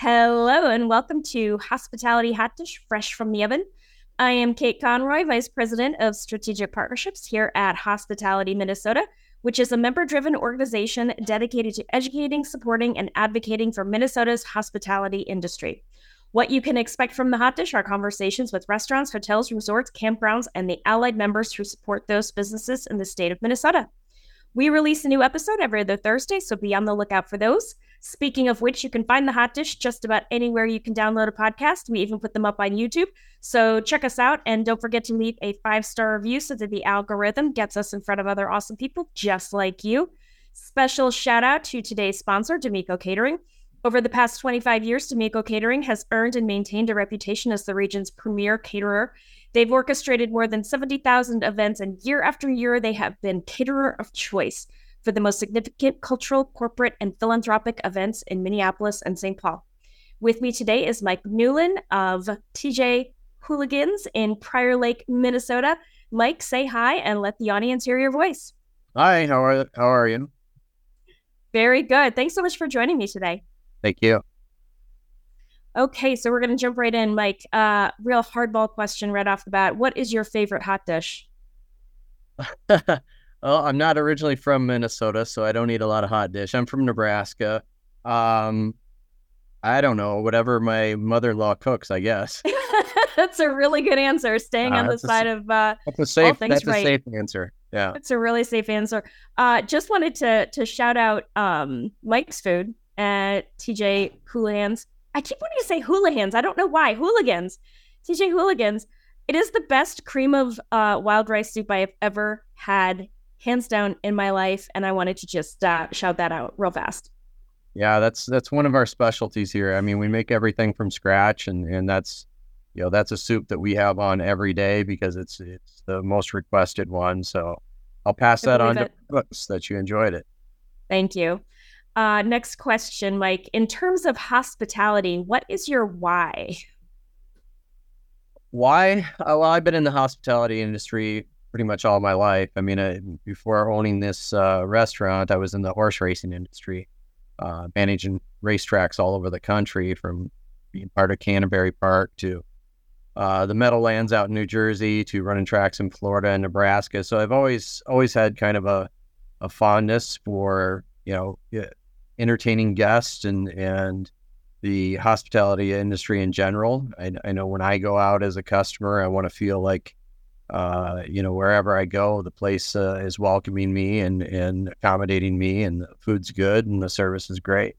Hello, and welcome to Hospitality Hot Dish Fresh from the Oven. I am Kate Conroy, Vice President of Strategic Partnerships here at Hospitality Minnesota, which is a member driven organization dedicated to educating, supporting, and advocating for Minnesota's hospitality industry. What you can expect from the Hot Dish are conversations with restaurants, hotels, resorts, campgrounds, and the allied members who support those businesses in the state of Minnesota. We release a new episode every other Thursday, so be on the lookout for those. Speaking of which, you can find the Hot Dish just about anywhere you can download a podcast. We even put them up on YouTube. So check us out and don't forget to leave a five star review so that the algorithm gets us in front of other awesome people just like you. Special shout out to today's sponsor, D'Amico Catering. Over the past 25 years, D'Amico Catering has earned and maintained a reputation as the region's premier caterer. They've orchestrated more than 70,000 events, and year after year, they have been caterer of choice for the most significant cultural, corporate, and philanthropic events in Minneapolis and St. Paul. With me today is Mike Newlin of TJ Hooligans in Prior Lake, Minnesota. Mike, say hi and let the audience hear your voice. Hi, how are how are you? Very good. Thanks so much for joining me today. Thank you. Okay, so we're going to jump right in, Mike. Uh, real hardball question right off the bat. What is your favorite hot dish? well, I'm not originally from Minnesota, so I don't eat a lot of hot dish. I'm from Nebraska. Um, I don't know, whatever my mother-in-law cooks, I guess. that's a really good answer. Staying uh, on the side a, of uh, that's a safe. that's right. a safe answer. Yeah, it's a really safe answer. Uh, just wanted to to shout out um, Mike's Food at TJ Hooligans. I keep wanting to say Hooligans. I don't know why. Hooligans. TJ Hooligans. It is the best cream of uh, wild rice soup I have ever had, hands down, in my life. And I wanted to just uh, shout that out real fast. Yeah, that's that's one of our specialties here. I mean, we make everything from scratch, and and that's you know that's a soup that we have on every day because it's it's the most requested one. So I'll pass that on it. to that you enjoyed it. Thank you. Uh, next question, Mike. In terms of hospitality, what is your why? Why? Uh, well, I've been in the hospitality industry pretty much all my life. I mean, uh, before owning this uh, restaurant, I was in the horse racing industry, uh, managing racetracks all over the country, from being part of Canterbury Park to uh, the Meadowlands out in New Jersey to running tracks in Florida and Nebraska. So I've always always had kind of a a fondness for you know entertaining guests and and the hospitality industry in general. I, I know when I go out as a customer, I want to feel like uh, you know wherever I go, the place uh, is welcoming me and and accommodating me, and the food's good and the service is great.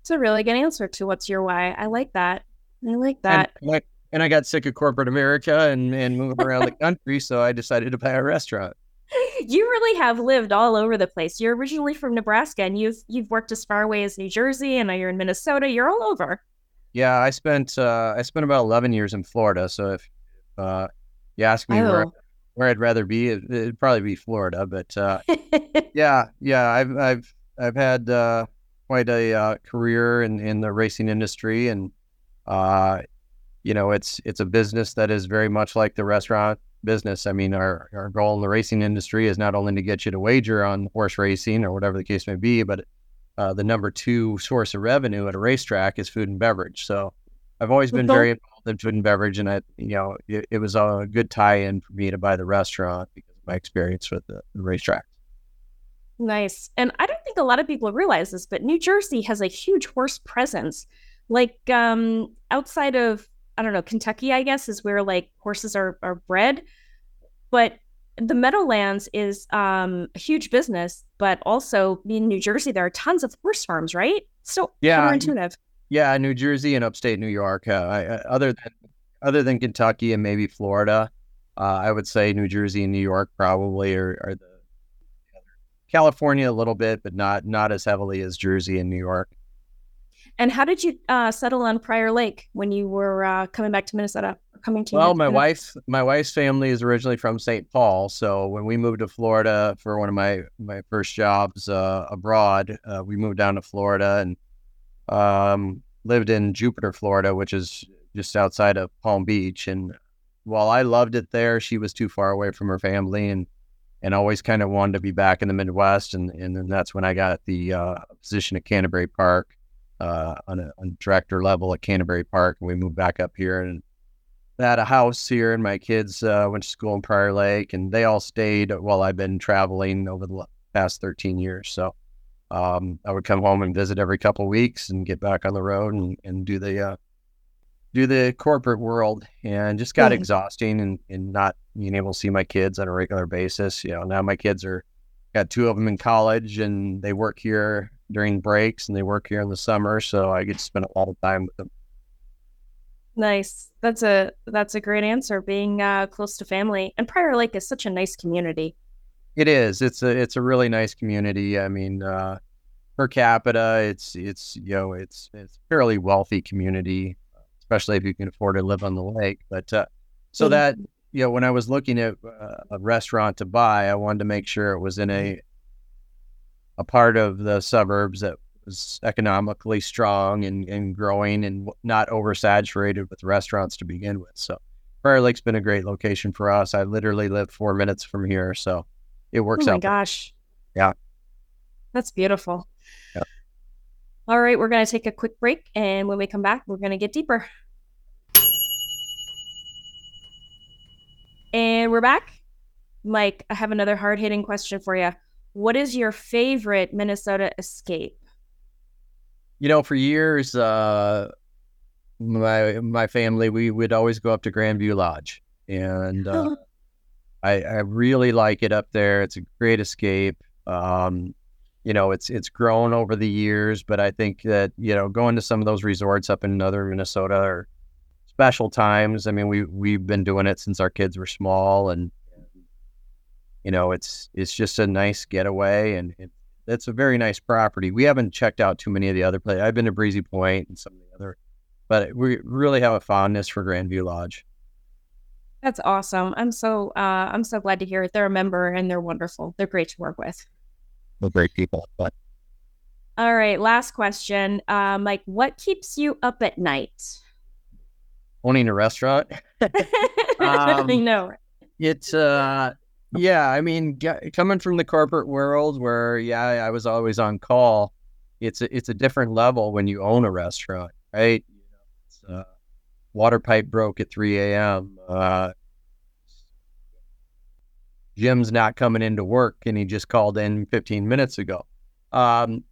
It's a really good answer to what's your why. I like that. I like that. And, and, I, and I got sick of corporate America and and moving around the country, so I decided to buy a restaurant you really have lived all over the place. You're originally from Nebraska and you've you've worked as far away as New Jersey and now you're in Minnesota. You're all over. Yeah, I spent uh, I spent about 11 years in Florida. So if uh, you ask me oh. where where I'd rather be, it, would probably be Florida. But uh, yeah, yeah, I've I've I've had uh, quite a uh, career in in the racing industry, and uh, you know, it's it's a business that is very much like the restaurant business. I mean, our, our goal in the racing industry is not only to get you to wager on horse racing or whatever the case may be, but uh, the number two source of revenue at a racetrack is food and beverage. So I've always been very in food and beverage, and I, you know, it, it was a good tie-in for me to buy the restaurant because of my experience with the, the racetrack. Nice. And I don't think a lot of people realize this, but New Jersey has a huge horse presence. Like um, outside of I don't know, Kentucky, I guess, is where like horses are, are bred. But the Meadowlands is um, a huge business, but also in New Jersey, there are tons of horse farms, right? So yeah, counterintuitive. Yeah, New Jersey and upstate New York. Uh, I, other than other than Kentucky and maybe Florida, uh, I would say New Jersey and New York probably are, are the California a little bit, but not not as heavily as Jersey and New York. And how did you uh, settle on Prior Lake when you were uh, coming back to Minnesota? coming to well, my wife, my wife's family is originally from St. Paul, so when we moved to Florida for one of my my first jobs uh, abroad, uh, we moved down to Florida and um, lived in Jupiter, Florida, which is just outside of Palm Beach. And while I loved it there, she was too far away from her family and and always kind of wanted to be back in the Midwest. And and then that's when I got the uh, position at Canterbury Park uh, on a on director level at Canterbury Park, and we moved back up here and had a house here, and my kids uh, went to school in Prior Lake, and they all stayed while I've been traveling over the past 13 years. So um, I would come home and visit every couple of weeks and get back on the road and, and do the uh, do the corporate world, and just got mm. exhausting and, and not being able to see my kids on a regular basis. You know, now my kids are got two of them in college, and they work here during breaks, and they work here in the summer, so I get to spend a lot of time with them. Nice. That's a that's a great answer. Being uh, close to family and Prior Lake is such a nice community. It is. It's a it's a really nice community. I mean, uh, per capita, it's it's you know it's it's a fairly wealthy community, especially if you can afford to live on the lake. But uh, so mm-hmm. that you know, when I was looking at uh, a restaurant to buy, I wanted to make sure it was in a a part of the suburbs that was economically strong and, and growing and not oversaturated with restaurants to begin with. So Prior Lake's been a great location for us. I literally live four minutes from here, so it works out. oh my out. gosh. Yeah. That's beautiful. Yeah. All right, we're going to take a quick break. And when we come back, we're going to get deeper. And we're back. Mike, I have another hard hitting question for you. What is your favorite Minnesota escape? you know, for years, uh, my my family we would always go up to Grandview Lodge, and uh, I, I really like it up there. It's a great escape. Um, you know, it's it's grown over the years, but I think that you know going to some of those resorts up in northern Minnesota are special times. I mean, we we've been doing it since our kids were small, and you know, it's it's just a nice getaway, and it, that's a very nice property. We haven't checked out too many of the other places. I've been to Breezy Point and some of the other, but we really have a fondness for Grandview Lodge. That's awesome. I'm so uh, I'm so glad to hear it. They're a member and they're wonderful. They're great to work with. They're great people. But all right, last question, uh, Mike. What keeps you up at night? Owning a restaurant. um, I know. It's uh, yeah, I mean, coming from the corporate world where yeah, I was always on call. It's a, it's a different level when you own a restaurant, right? You know, uh, water pipe broke at 3 a.m. Uh, Jim's not coming into work, and he just called in 15 minutes ago. Um,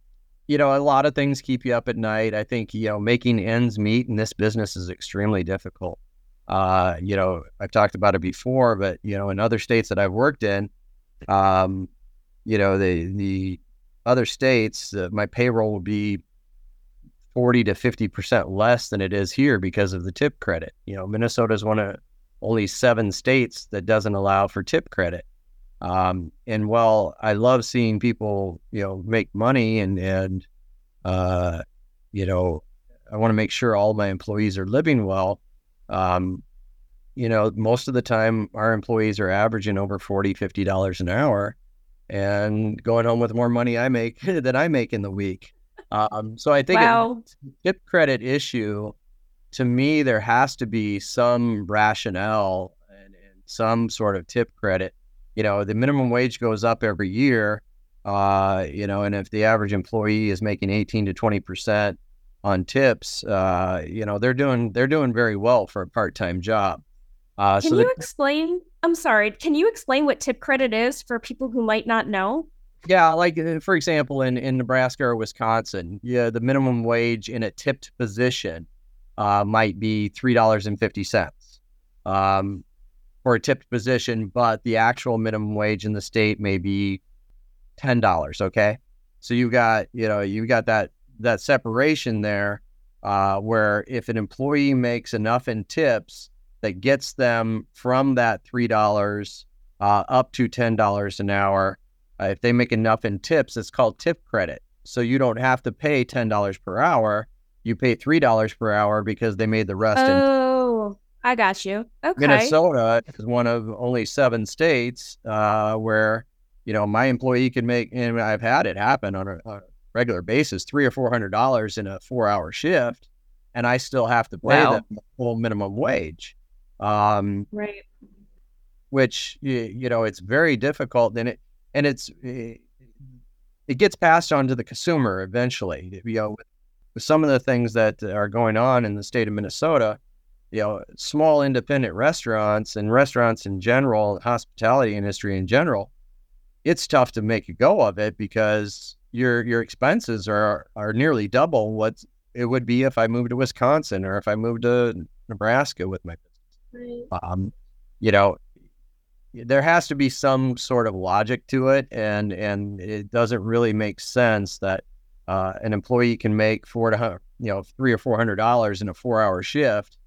you know, a lot of things keep you up at night. I think you know making ends meet in this business is extremely difficult. Uh, you know, I've talked about it before, but you know, in other states that I've worked in, um, you know, the the other states, uh, my payroll would be forty to fifty percent less than it is here because of the tip credit. You know, Minnesota is one of only seven states that doesn't allow for tip credit. Um, and while I love seeing people, you know, make money and and uh, you know, I want to make sure all my employees are living well. Um, you know, most of the time our employees are averaging over 40 $50 an hour and going home with more money I make than I make in the week. Um, so I think wow. tip credit issue, to me, there has to be some rationale and, and, some sort of tip credit. You know, the minimum wage goes up every year. Uh, you know, and if the average employee is making 18 to 20 percent on tips, uh, you know, they're doing they're doing very well for a part time job. Uh, can so you the, explain? I'm sorry. Can you explain what tip credit is for people who might not know? Yeah, like uh, for example, in in Nebraska or Wisconsin, yeah, the minimum wage in a tipped position uh, might be three dollars and fifty cents um, for a tipped position, but the actual minimum wage in the state may be ten dollars. Okay, so you got you know you've got that that separation there, uh, where if an employee makes enough in tips that gets them from that three dollars uh, up to ten dollars an hour, uh, if they make enough in tips, it's called tip credit. So you don't have to pay ten dollars per hour. You pay three dollars per hour because they made the rest. Oh, in- I got you. Okay. Minnesota is one of only seven states uh, where you know my employee can make, and I've had it happen on a, a regular basis, three or four hundred dollars in a four hour shift, and I still have to pay wow. them the full minimum wage. Um, right. Which you know it's very difficult, and it and it's it, it gets passed on to the consumer eventually. You know, with, some of the things that are going on in the state of Minnesota, you know, small independent restaurants and restaurants in general, hospitality industry in general, it's tough to make a go of it because your your expenses are are nearly double what it would be if I moved to Wisconsin or if I moved to Nebraska with my business. Right. Um, you know, there has to be some sort of logic to it, and and it doesn't really make sense that uh, an employee can make four to you know three or four hundred dollars in a four hour shift,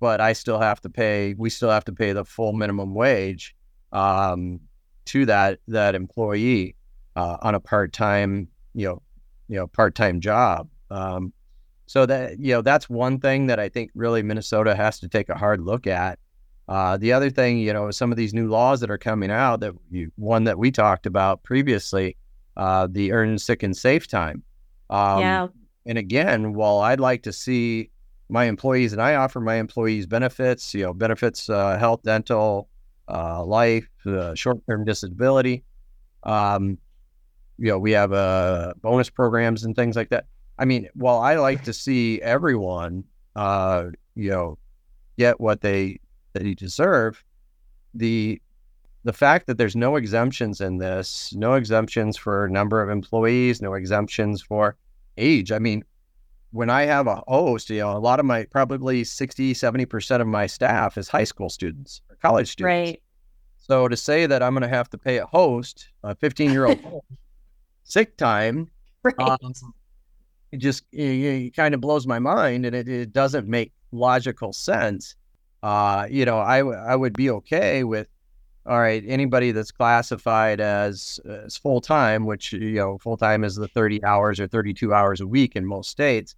but I still have to pay. We still have to pay the full minimum wage um, to that that employee uh, on a part time you know you know part time job. Um, so that you know that's one thing that I think really Minnesota has to take a hard look at. Uh, the other thing, you know, some of these new laws that are coming out that you, one that we talked about previously, uh, the earn sick and safe time. Um, yeah. And again, while I'd like to see my employees and I offer my employees benefits, you know, benefits, uh, health, dental, uh, life, uh, short-term disability. Um, you know, we have uh, bonus programs and things like that. I mean, while I like to see everyone, uh, you know, get what they that they deserve, the the fact that there's no exemptions in this, no exemptions for number of employees, no exemptions for age. I mean, when I have a host, you know, a lot of my probably 60, 70% of my staff is high school students or college students. Right. So to say that I'm going to have to pay a host, a 15 year old sick time, right. um, it just it, it kind of blows my mind and it, it doesn't make logical sense. Uh, you know, I, I would be okay with, all right, anybody that's classified as, as full time, which, you know, full time is the 30 hours or 32 hours a week in most states.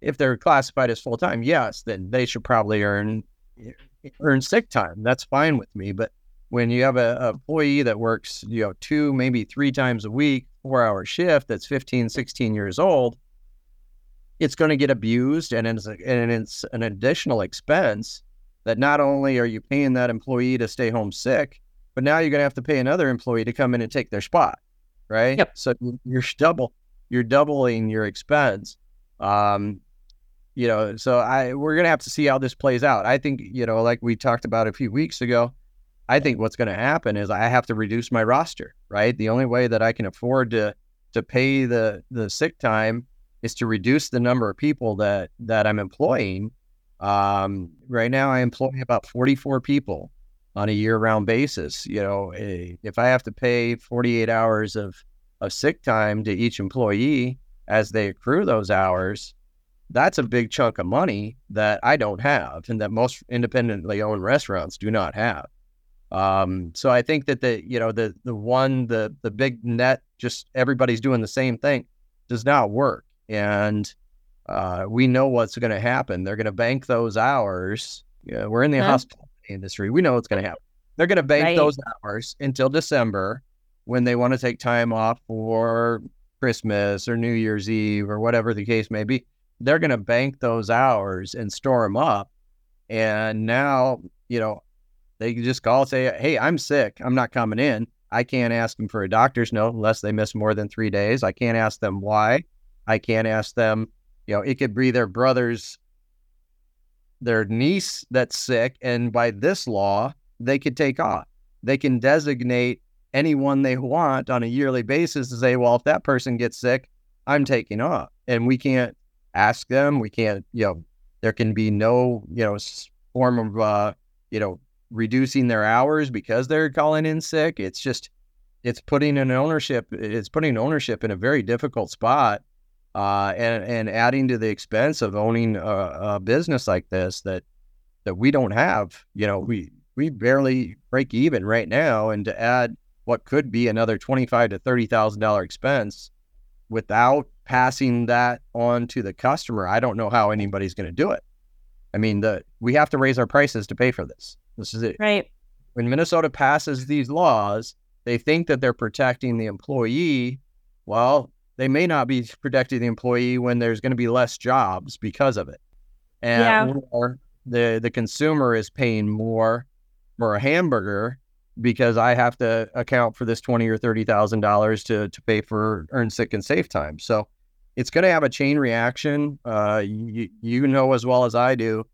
If they're classified as full time, yes, then they should probably earn earn sick time. That's fine with me. But when you have a, a employee that works, you know, two, maybe three times a week, four hour shift that's 15, 16 years old, it's going to get abused and it's, and it's an additional expense that not only are you paying that employee to stay home sick, but now you're going to have to pay another employee to come in and take their spot, right? Yep. So you're double, you're doubling your expense. Um, you know, so I we're going to have to see how this plays out. I think, you know, like we talked about a few weeks ago, I think what's going to happen is I have to reduce my roster, right? The only way that I can afford to to pay the the sick time is to reduce the number of people that that I'm employing. Um, right now, I employ about 44 people on a year-round basis. You know, eh, if I have to pay 48 hours of of sick time to each employee as they accrue those hours, that's a big chunk of money that I don't have, and that most independently owned restaurants do not have. Um, so I think that the you know the the one the the big net just everybody's doing the same thing does not work and uh, we know what's going to happen. They're going to bank those hours. Yeah, we're in the huh? hospitality industry. We know what's going to happen. They're going to bank right. those hours until December when they want to take time off for Christmas or New Year's Eve or whatever the case may be. They're going to bank those hours and store them up. And now, you know, they can just call and say, Hey, I'm sick. I'm not coming in. I can't ask them for a doctor's note unless they miss more than three days. I can't ask them why. I can't ask them, you know, it could be their brother's, their niece that's sick. And by this law, they could take off. They can designate anyone they want on a yearly basis to say, well, if that person gets sick, I'm taking off. And we can't ask them. We can't, you know, there can be no, you know, form of, uh, you know, reducing their hours because they're calling in sick. It's just, it's putting an ownership, it's putting ownership in a very difficult spot uh, and and adding to the expense of owning a, a, business like this that that we don't have. You know, we we barely break even right now, and to add what could be another twenty five to thirty thousand dollar expense without passing that on to the customer, I don't know how anybody's going to do it. I mean, the we have to raise our prices to pay for this. This is it. Right. When Minnesota passes these laws, they think that they're protecting the employee. Well, they may not be protecting the employee when there's going to be less jobs because of it. And yeah. or the the consumer is paying more for a hamburger because I have to account for this twenty or thirty thousand dollars to to pay for earn sick and safe time. So it's going to have a chain reaction. Uh, you, you know as well as I do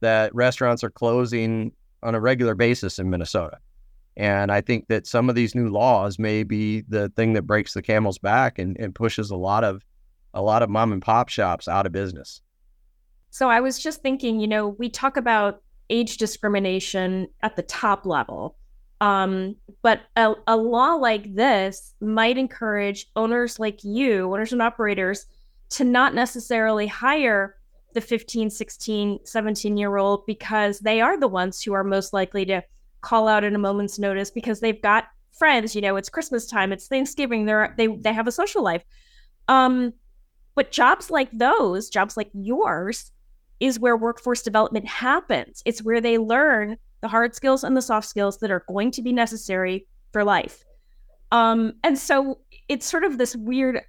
that restaurants are closing on a regular basis in Minnesota. And I think that some of these new laws may be the thing that breaks the camel's back and, and pushes a lot of a lot of mom and pop shops out of business. So I was just thinking, you know, we talk about age discrimination at the top level. Um, but a, a law like this might encourage owners like you, owners and operators, to not necessarily hire the 15, 16, 17 year old because they are the ones who are most likely to call out at a moment's notice because they've got friends, you know, it's Christmas time, it's Thanksgiving, they're they they have a social life. Um, but jobs like those, jobs like yours, is where workforce development happens. It's where they learn the hard skills and the soft skills that are going to be necessary for life. Um, and so it's sort of this weird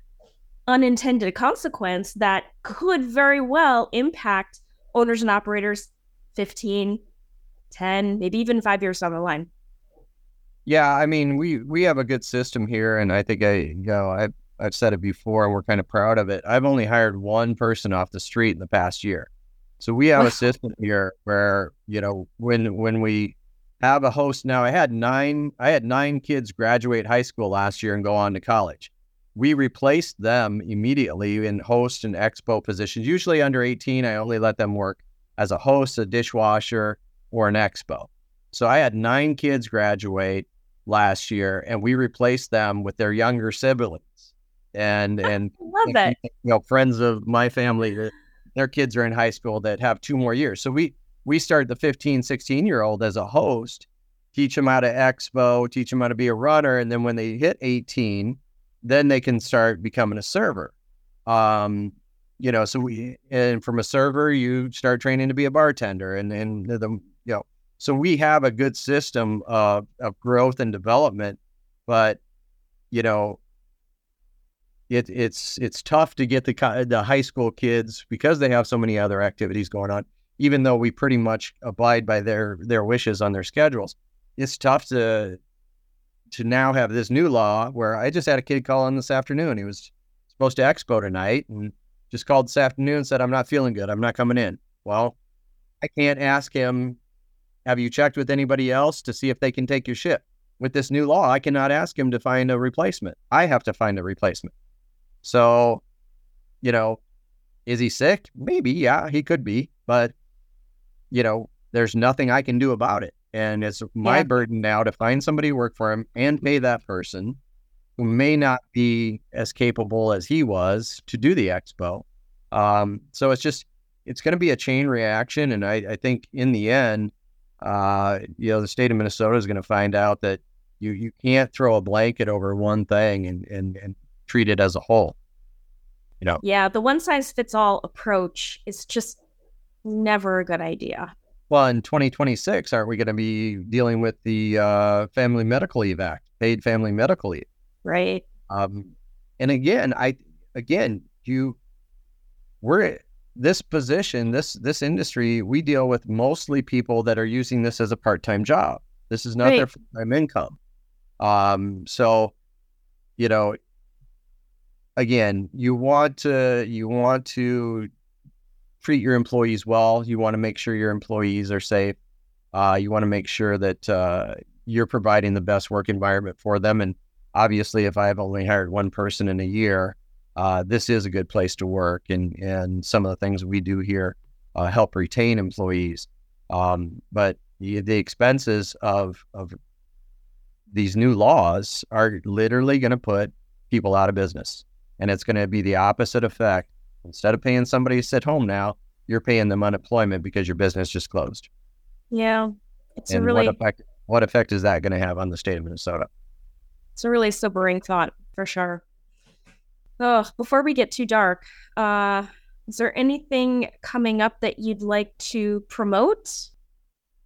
unintended consequence that could very well impact owners and operators 15, 10, maybe even five years down the line. Yeah, I mean, we we have a good system here, and I think I, you know, I've I've said it before, and we're kind of proud of it. I've only hired one person off the street in the past year. So we have a system here where, you know, when when we have a host now, I had nine I had nine kids graduate high school last year and go on to college. We replaced them immediately in host and expo positions. Usually under 18, I only let them work as a host, a dishwasher, or an expo. So I had nine kids graduate last year and we replaced them with their younger siblings and and love that you know friends of my family their kids are in high school that have two more years. So we we start the 15, 16 year old as a host, teach them how to expo, teach them how to be a runner, and then when they hit 18, then they can start becoming a server. Um, you know, so we and from a server, you start training to be a bartender, and and the you know, so we have a good system of of growth and development, but you know, it, it's it's tough to get the the high school kids because they have so many other activities going on. Even though we pretty much abide by their their wishes on their schedules, it's tough to to now have this new law where I just had a kid call in this afternoon. He was supposed to expo tonight and just called this afternoon and said, I'm not feeling good. I'm not coming in. Well, I can't ask him, Have you checked with anybody else to see if they can take your shift? With this new law, I cannot ask him to find a replacement. I have to find a replacement. So, you know, is he sick? Maybe, yeah, he could be, but you know, there's nothing I can do about it. And it's my yeah. burden now to find somebody to work for him and pay that person who may not be as capable as he was to do the expo. Um, so it's just it's going to be a chain reaction, and I, I think in the end, uh, you know, the state of Minnesota is going to find out that you you can't throw a blanket over one thing and and and treat it as a whole. You know. Yeah, the one size fits all approach is just never a good idea. Well, in 2026, aren't we going to be dealing with the uh, Family Medical Leave Act, paid family medical leave? Right. Um, and again, I again, you, we're this position, this this industry, we deal with mostly people that are using this as a part time job. This is not right. their full time income. Um, so, you know, again, you want to you want to treat your employees well. You want to make sure your employees are safe. Uh, you want to make sure that uh, you're providing the best work environment for them. And obviously, if I've only hired one person in a year, uh, this is a good place to work. And and some of the things we do here uh, help retain employees. Um, but the, the expenses of of these new laws are literally going to put people out of business and it's going to be the opposite effect. Instead of paying somebody to sit home now, you're paying them unemployment because your business just closed. Yeah, it's and a really what effect, what effect is that going to have on the state of Minnesota? It's a really sobering thought for sure. Oh, before we get too dark, uh, is there anything coming up that you'd like to promote?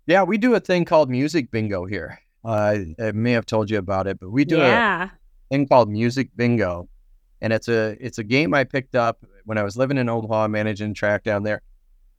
Yeah, we do a thing called Music Bingo here. Uh, I may have told you about it, but we do yeah. a thing called Music Bingo and it's a it's a game I picked up when I was living in Omaha, managing track down there.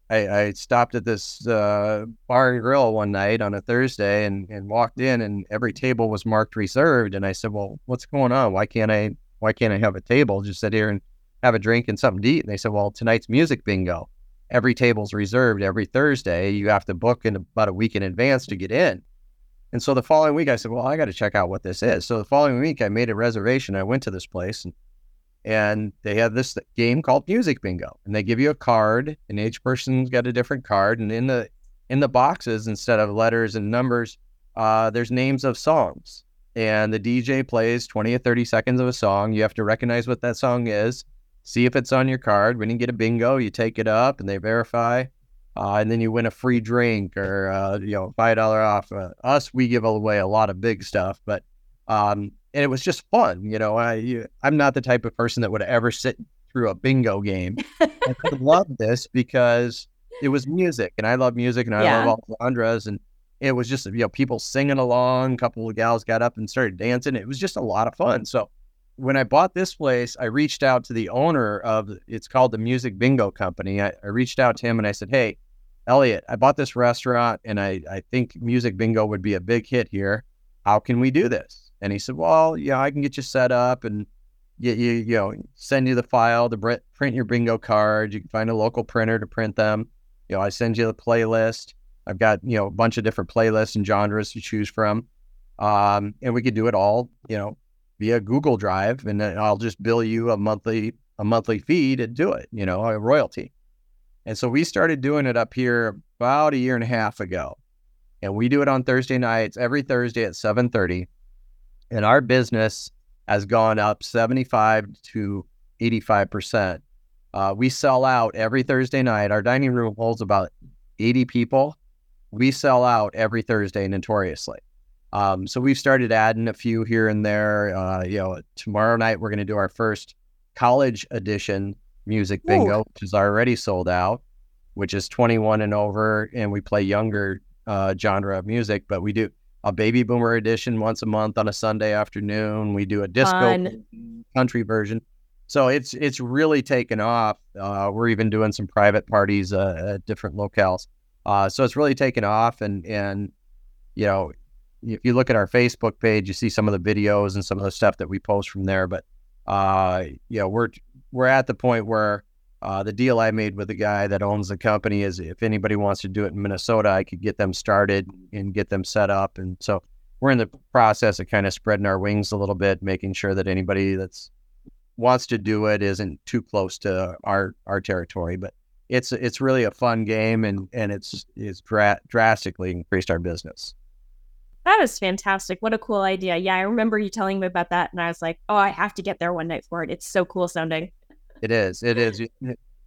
I, I stopped at this uh, bar and grill one night on a Thursday and, and walked in, and every table was marked reserved. And I said, "Well, what's going on? Why can't I why can't I have a table? Just sit here and have a drink and something to eat. And they said, well, tonight's music bingo. Every table's reserved every Thursday. You have to book in about a week in advance to get in. And so the following week, I said, well, I got to check out what this is. So the following week, I made a reservation. I went to this place and, and they have this game called Music Bingo. And they give you a card, and each person's got a different card. And in the in the boxes, instead of letters and numbers, uh, there's names of songs. And the DJ plays 20 or 30 seconds of a song. You have to recognize what that song is see if it's on your card. When you get a bingo, you take it up and they verify, uh, and then you win a free drink or uh, you know five dollar off. Uh, us, we give away a lot of big stuff, but um, and it was just fun. You know, I I'm not the type of person that would ever sit through a bingo game. I love this because it was music, and I love music, and I yeah. love all genres, and it was just you know people singing along. A couple of gals got up and started dancing. It was just a lot of fun. So when I bought this place, I reached out to the owner of it's called the Music Bingo Company. I, I, reached out to him and I said, Hey, Elliot, I bought this restaurant and I, I think Music Bingo would be a big hit here. How can we do this? And he said, Well, yeah, I can get you set up and get you, you know, send you the file to print your bingo cards. You can find a local printer to print them. You know, I send you the playlist. I've got, you know, a bunch of different playlists and genres to choose from. Um, and we could do it all, you know, via Google Drive, and I'll just bill you a monthly a monthly fee to do it. You know, a royalty. And so we started doing it up here about a year and a half ago, and we do it on Thursday nights every Thursday at seven thirty. And our business has gone up seventy five to eighty five percent. Uh, we sell out every Thursday night. Our dining room holds about 80 people. We sell out every Thursday notoriously. Um, so we've started adding a few here and there. Uh, you know, tomorrow night we're going to do our first college edition music bingo, Ooh. which is already sold out, which is 21 and over, and we play younger uh, genre of music. But we do a baby boomer edition once a month on a Sunday afternoon. We do a disco Fun. country version. So it's it's really taken off. Uh, we're even doing some private parties uh, at different locales. Uh, so it's really taken off, and and you know if you look at our Facebook page, you see some of the videos and some of the stuff that we post from there. But uh, you know, we're we're at the point where uh, the deal I made with the guy that owns the company is if anybody wants to do it in Minnesota, I could get them started and get them set up. And so we're in the process of kind of spreading our wings a little bit, making sure that anybody that's wants to do it isn't too close to our our territory. But it's it's really a fun game, and and it's it's dra- drastically increased our business. That is fantastic. What a cool idea. Yeah, I remember you telling me about that, and I was like, oh, I have to get there one night for it. It's so cool sounding. It is. It is.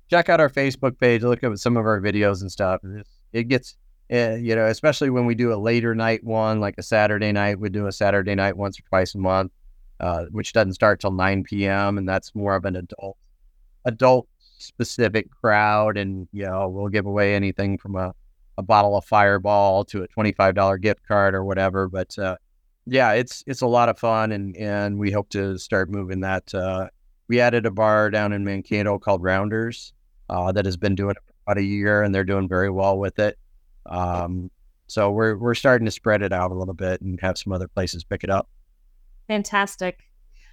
Check out our Facebook page. Look at some of our videos and stuff. It gets, uh, you know, especially when we do a later night one, like a Saturday night. We do a Saturday night once or twice a month, uh, which doesn't start till 9 p.m. And that's more of an adult, adult specific crowd. And, you know, we'll give away anything from a a bottle of Fireball to a $25 gift card or whatever. But uh, yeah, it's it's a lot of fun, and and we hope to start moving that. Uh, we added a bar down in Mankato called Rounders uh, that has been doing it about a year, and they're doing very well with it. Um, so we're we're starting to spread it out a little bit and have some other places pick it up. Fantastic.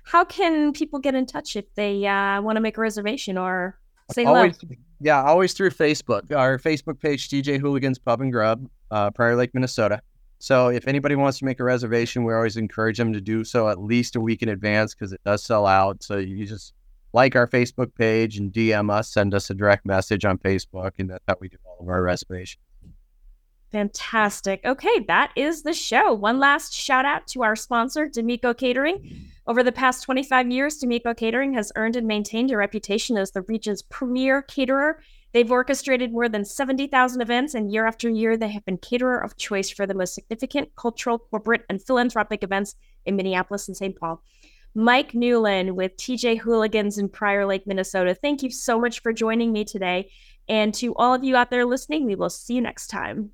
How can people get in touch if they uh, want to make a reservation or say always, hello? Yeah, always through Facebook. Our Facebook page, TJ Hooligans Pub and Grub, uh, Prior Lake, Minnesota. So if anybody wants to make a reservation, we always encourage them to do so at least a week in advance because it does sell out. So you just like our Facebook page and DM us, send us a direct message on Facebook, and that's how we do all of our reservations. Fantastic. Okay, that is the show. One last shout out to our sponsor, D'Amico Catering. Over the past 25 years, D'Amico Catering has earned and maintained a reputation as the region's premier caterer. They've orchestrated more than 70,000 events, and year after year, they have been caterer of choice for the most significant cultural, corporate, and philanthropic events in Minneapolis and St. Paul. Mike Newlin with TJ Hooligans in Prior Lake, Minnesota. Thank you so much for joining me today. And to all of you out there listening, we will see you next time.